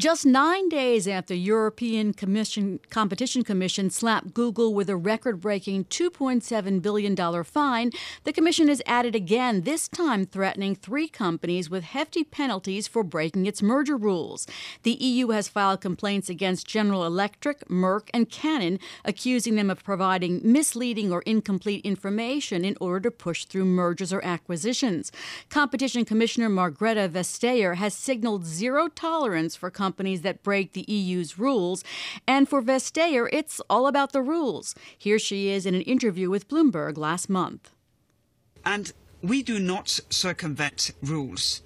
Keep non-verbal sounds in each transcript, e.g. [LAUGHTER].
Just nine days after European Commission, Competition Commission slapped Google with a record-breaking $2.7 billion fine, the Commission has added again, this time threatening three companies with hefty penalties for breaking its merger rules. The EU has filed complaints against General Electric, Merck, and Canon, accusing them of providing misleading or incomplete information in order to push through mergers or acquisitions. Competition Commissioner Margrethe Vestager has signaled zero tolerance for companies that break the EU's rules. And for Vestager, it's all about the rules. Here she is in an interview with Bloomberg last month. And we do not circumvent rules.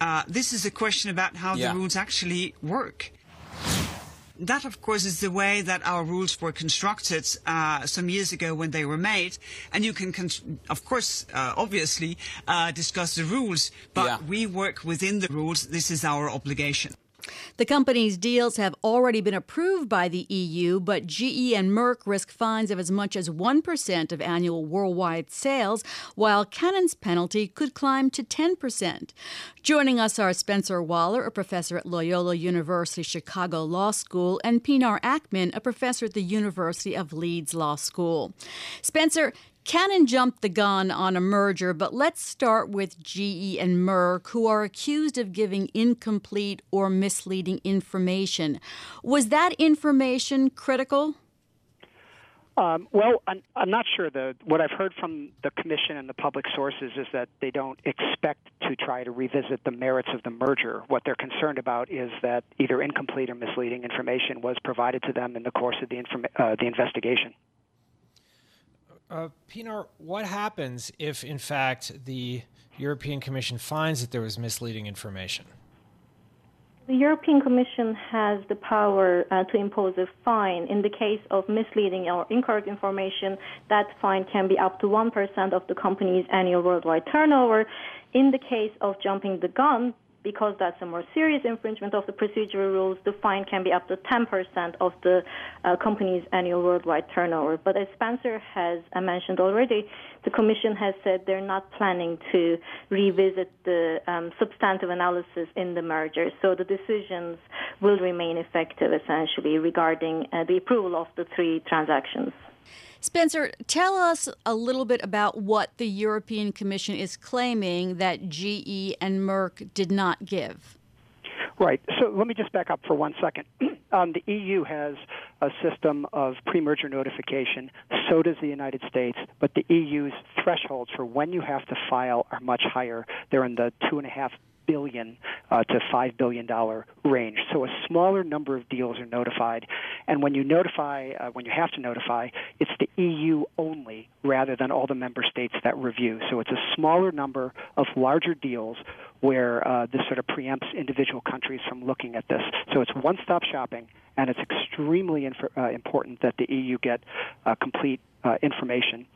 Uh, this is a question about how yeah. the rules actually work. That, of course, is the way that our rules were constructed uh, some years ago when they were made. And you can, of course, uh, obviously, uh, discuss the rules, but yeah. we work within the rules. This is our obligation. The company's deals have already been approved by the EU, but GE and Merck risk fines of as much as 1% of annual worldwide sales, while Canon's penalty could climb to 10%. Joining us are Spencer Waller, a professor at Loyola University Chicago Law School, and Pinar Akman, a professor at the University of Leeds Law School. Spencer, Canon jumped the gun on a merger, but let's start with GE and Merck, who are accused of giving incomplete or misleading information. Was that information critical? Um, well, I'm, I'm, not sure. The, what I've heard from the commission and the public sources is that they don't expect to try to revisit the merits of the merger. What they're concerned about is that either incomplete or misleading information was provided to them in the course of the, informa- uh, the investigation. Uh, Pinar, what happens if, in fact, the European Commission finds that there was misleading information? The European Commission has the power uh, to impose a fine. In the case of misleading or incorrect information, that fine can be up to 1% of the company's annual worldwide turnover. In the case of jumping the gun, because that's a more serious infringement of the procedural rules, the fine can be up to 10% of the uh, company's annual worldwide turnover. But as Spencer has uh, mentioned already, the Commission has said they're not planning to revisit the um, substantive analysis in the merger. So the decisions will remain effective essentially regarding uh, the approval of the three transactions. Spencer, tell us a little bit about what the European Commission is claiming that GE and Merck did not give. Right. So let me just back up for one second. [CLEARS THROAT] um, the EU has a system of pre-merger notification. So does the United States. But the EU's thresholds for when you have to file are much higher. They're in the two and a half billion uh, to five billion dollar range. So a smaller number of deals are notified, and when you notify, uh, when you have to notify, it's the EU only rather than all the member states that review. So it's a smaller number of larger deals where uh, this sort of preempts individual countries from looking at this. So it's one-stop shopping, and it's extremely inf- uh, important that the EU get uh, complete uh, information.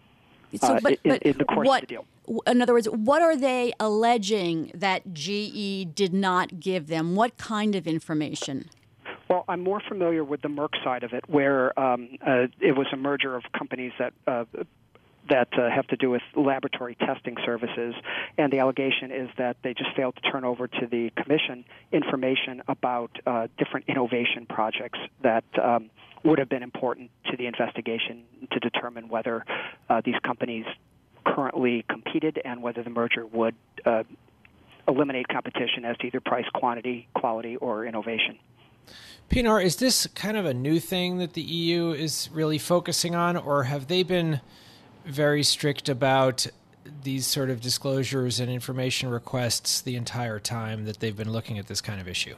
So, but, in, in, the course what, of the deal in other words, what are they alleging that GE did not give them? What kind of information? Well, I'm more familiar with the Merck side of it, where um, uh, it was a merger of companies that uh, that uh, have to do with laboratory testing services, and the allegation is that they just failed to turn over to the commission information about uh, different innovation projects that. Um, would have been important to the investigation to determine whether uh, these companies currently competed and whether the merger would uh, eliminate competition as to either price, quantity, quality, or innovation. Pinar, is this kind of a new thing that the EU is really focusing on, or have they been very strict about these sort of disclosures and information requests the entire time that they've been looking at this kind of issue?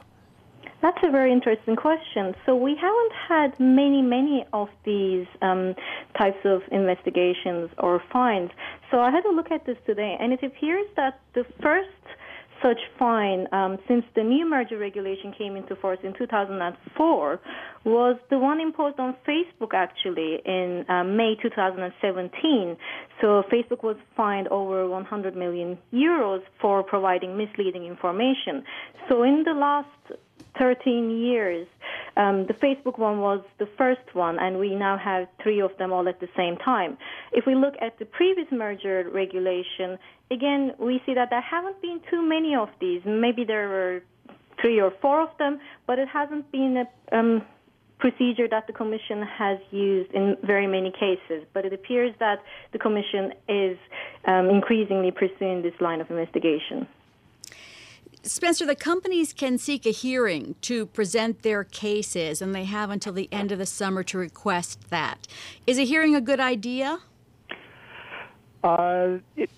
That's a very interesting question. So we haven't had many, many of these um, types of investigations or fines. So I had a look at this today, and it appears that the first such fine um, since the new merger regulation came into force in 2004 was the one imposed on Facebook actually in uh, May 2017. So Facebook was fined over 100 million euros for providing misleading information. So in the last 13 years. Um, the Facebook one was the first one, and we now have three of them all at the same time. If we look at the previous merger regulation, again, we see that there haven't been too many of these. Maybe there were three or four of them, but it hasn't been a um, procedure that the Commission has used in very many cases. But it appears that the Commission is um, increasingly pursuing this line of investigation. Spencer, the companies can seek a hearing to present their cases, and they have until the end of the summer to request that. Is a hearing a good idea? Uh, it,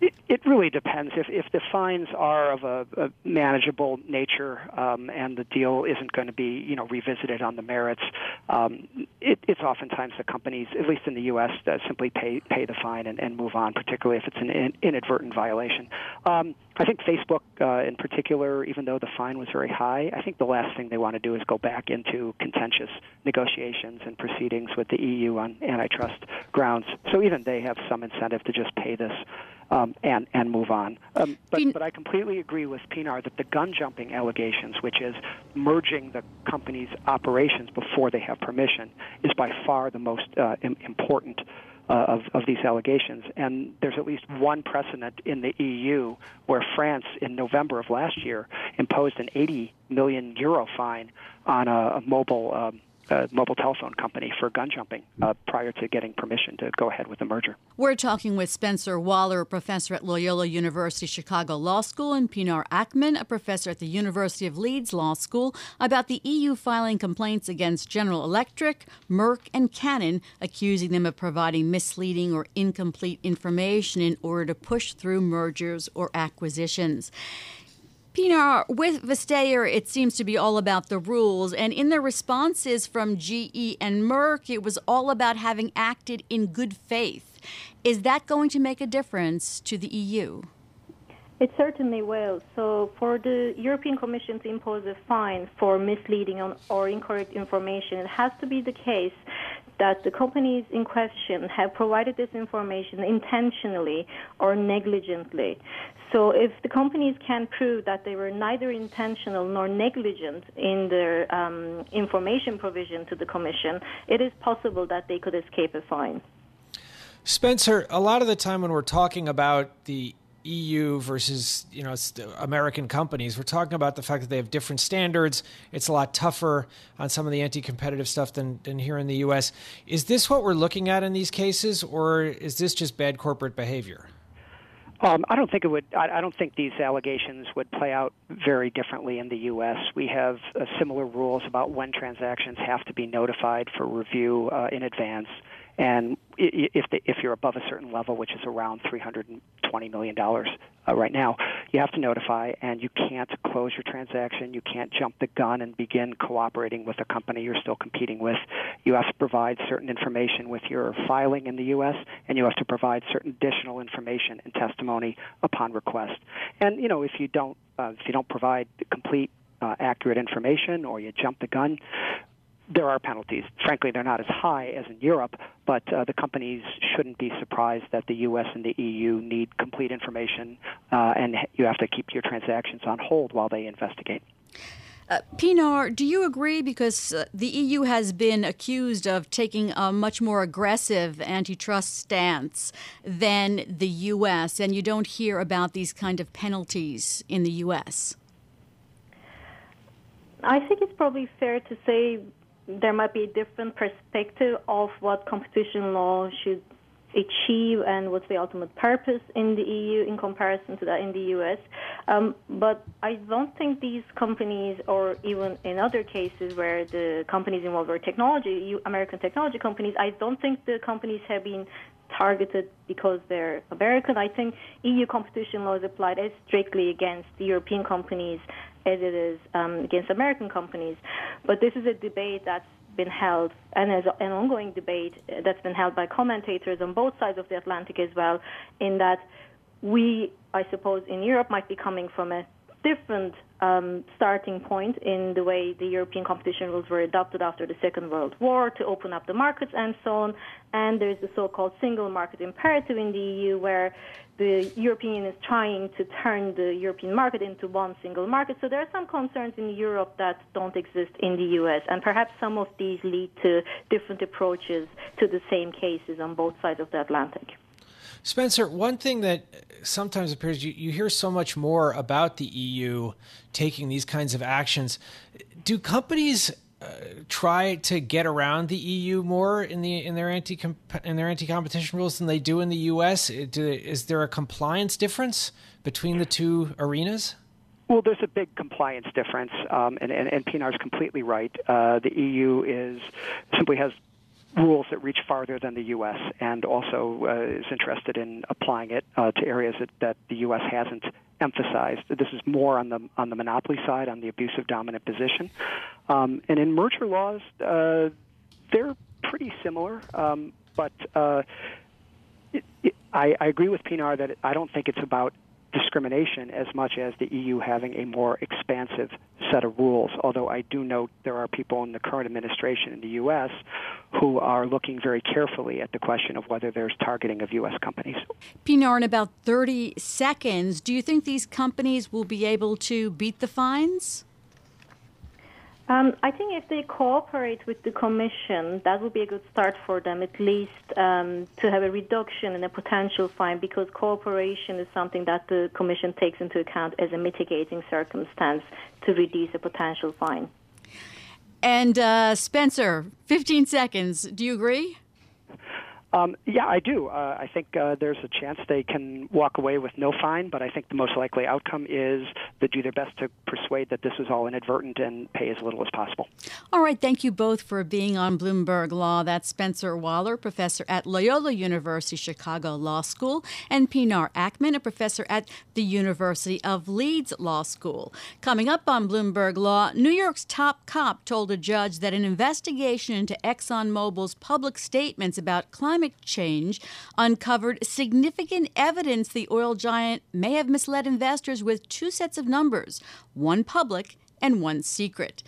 it, it really depends. If if the fines are of a, a manageable nature um, and the deal isn't going to be you know revisited on the merits, um, it, it's oftentimes the companies, at least in the U.S., that simply pay pay the fine and, and move on, particularly if it's an in, inadvertent violation. Um, I think Facebook, uh, in particular, even though the fine was very high, I think the last thing they want to do is go back into contentious negotiations and proceedings with the EU on antitrust grounds. So even they have some incentive to just pay this um, and and move on. Um, but, but I completely agree with Pinar that the gun jumping allegations, which is merging the company's operations before they have permission, is by far the most uh, important. Uh, of, of these allegations. And there's at least one precedent in the EU where France, in November of last year, imposed an 80 million euro fine on a, a mobile um, a mobile telephone company for gun jumping uh, prior to getting permission to go ahead with the merger. We're talking with Spencer Waller, a professor at Loyola University Chicago Law School, and Pinar Akman, a professor at the University of Leeds Law School, about the EU filing complaints against General Electric, Merck, and Canon, accusing them of providing misleading or incomplete information in order to push through mergers or acquisitions. Pinar, with Vestager, it seems to be all about the rules. And in the responses from GE and Merck, it was all about having acted in good faith. Is that going to make a difference to the EU? It certainly will. So, for the European Commission to impose a fine for misleading or incorrect information, it has to be the case that the companies in question have provided this information intentionally or negligently. So if the companies can prove that they were neither intentional nor negligent in their um, information provision to the Commission, it is possible that they could escape a fine. Spencer, a lot of the time when we're talking about the EU versus you know American companies. We're talking about the fact that they have different standards. It's a lot tougher on some of the anti-competitive stuff than than here in the U.S. Is this what we're looking at in these cases, or is this just bad corporate behavior? Um, I don't think it would. I, I, don't think these allegations would play out very differently in the U.S. We have uh, similar rules about when transactions have to be notified for review uh, in advance, and if if you're above a certain level, which is around 320 million dollars uh, right now, you have to notify, and you can't close your transaction. You can't jump the gun and begin cooperating with a company you're still competing with. You have to provide certain information with your filing in the U.S., and you have to provide certain additional information and testimony upon request. And you know, if you don't uh, if you don't provide complete uh, accurate information or you jump the gun, there are penalties. Frankly, they're not as high as in Europe, but uh, the companies shouldn't be surprised that the U.S. and the EU need complete information, uh, and you have to keep your transactions on hold while they investigate. Uh, Pinar, do you agree? Because uh, the EU has been accused of taking a much more aggressive antitrust stance than the U.S., and you don't hear about these kind of penalties in the U.S. I think it's probably fair to say there might be a different perspective of what competition law should achieve and what's the ultimate purpose in the EU in comparison to that in the US. Um, but I don't think these companies, or even in other cases where the companies involved were technology, American technology companies, I don't think the companies have been targeted because they're American. I think EU competition law is applied as strictly against European companies it is um, against American companies. But this is a debate that's been held and is an ongoing debate that's been held by commentators on both sides of the Atlantic as well, in that we, I suppose, in Europe might be coming from a different um, starting point in the way the European competition rules were adopted after the Second World War to open up the markets and so on. And there's the so-called single market imperative in the EU where the European Union is trying to turn the European market into one single market. So there are some concerns in Europe that don't exist in the US, and perhaps some of these lead to different approaches to the same cases on both sides of the Atlantic. Spencer, one thing that sometimes appears you, you hear so much more about the EU taking these kinds of actions. Do companies uh, try to get around the EU more in the in their anti in their anti competition rules than they do in the US? Do, is there a compliance difference between the two arenas? Well, there's a big compliance difference, um, and, and, and Pinar is completely right. Uh, the EU is simply has rules that reach farther than the U.S. and also uh, is interested in applying it uh, to areas that, that the U.S. hasn't emphasized. This is more on the on the monopoly side, on the abusive dominant position, um, and in merger laws, uh, they're pretty similar, um, but. Uh, it, it, I, I agree with Pinar that I don't think it's about discrimination as much as the EU having a more expansive set of rules. Although I do note there are people in the current administration in the U.S. who are looking very carefully at the question of whether there's targeting of U.S. companies. Pinar, in about 30 seconds, do you think these companies will be able to beat the fines? Um, I think if they cooperate with the Commission, that would be a good start for them, at least um, to have a reduction in a potential fine, because cooperation is something that the Commission takes into account as a mitigating circumstance to reduce a potential fine. And uh, Spencer, 15 seconds. Do you agree? Um, yeah, I do. Uh, I think uh, there's a chance they can walk away with no fine, but I think the most likely outcome is they do their best to persuade that this was all inadvertent and pay as little as possible. All right. Thank you both for being on Bloomberg Law. That's Spencer Waller, professor at Loyola University Chicago Law School, and Pinar Akman, a professor at the University of Leeds Law School. Coming up on Bloomberg Law, New York's top cop told a judge that an investigation into ExxonMobil's public statements about climate climate change uncovered significant evidence the oil giant may have misled investors with two sets of numbers, one public and one secret.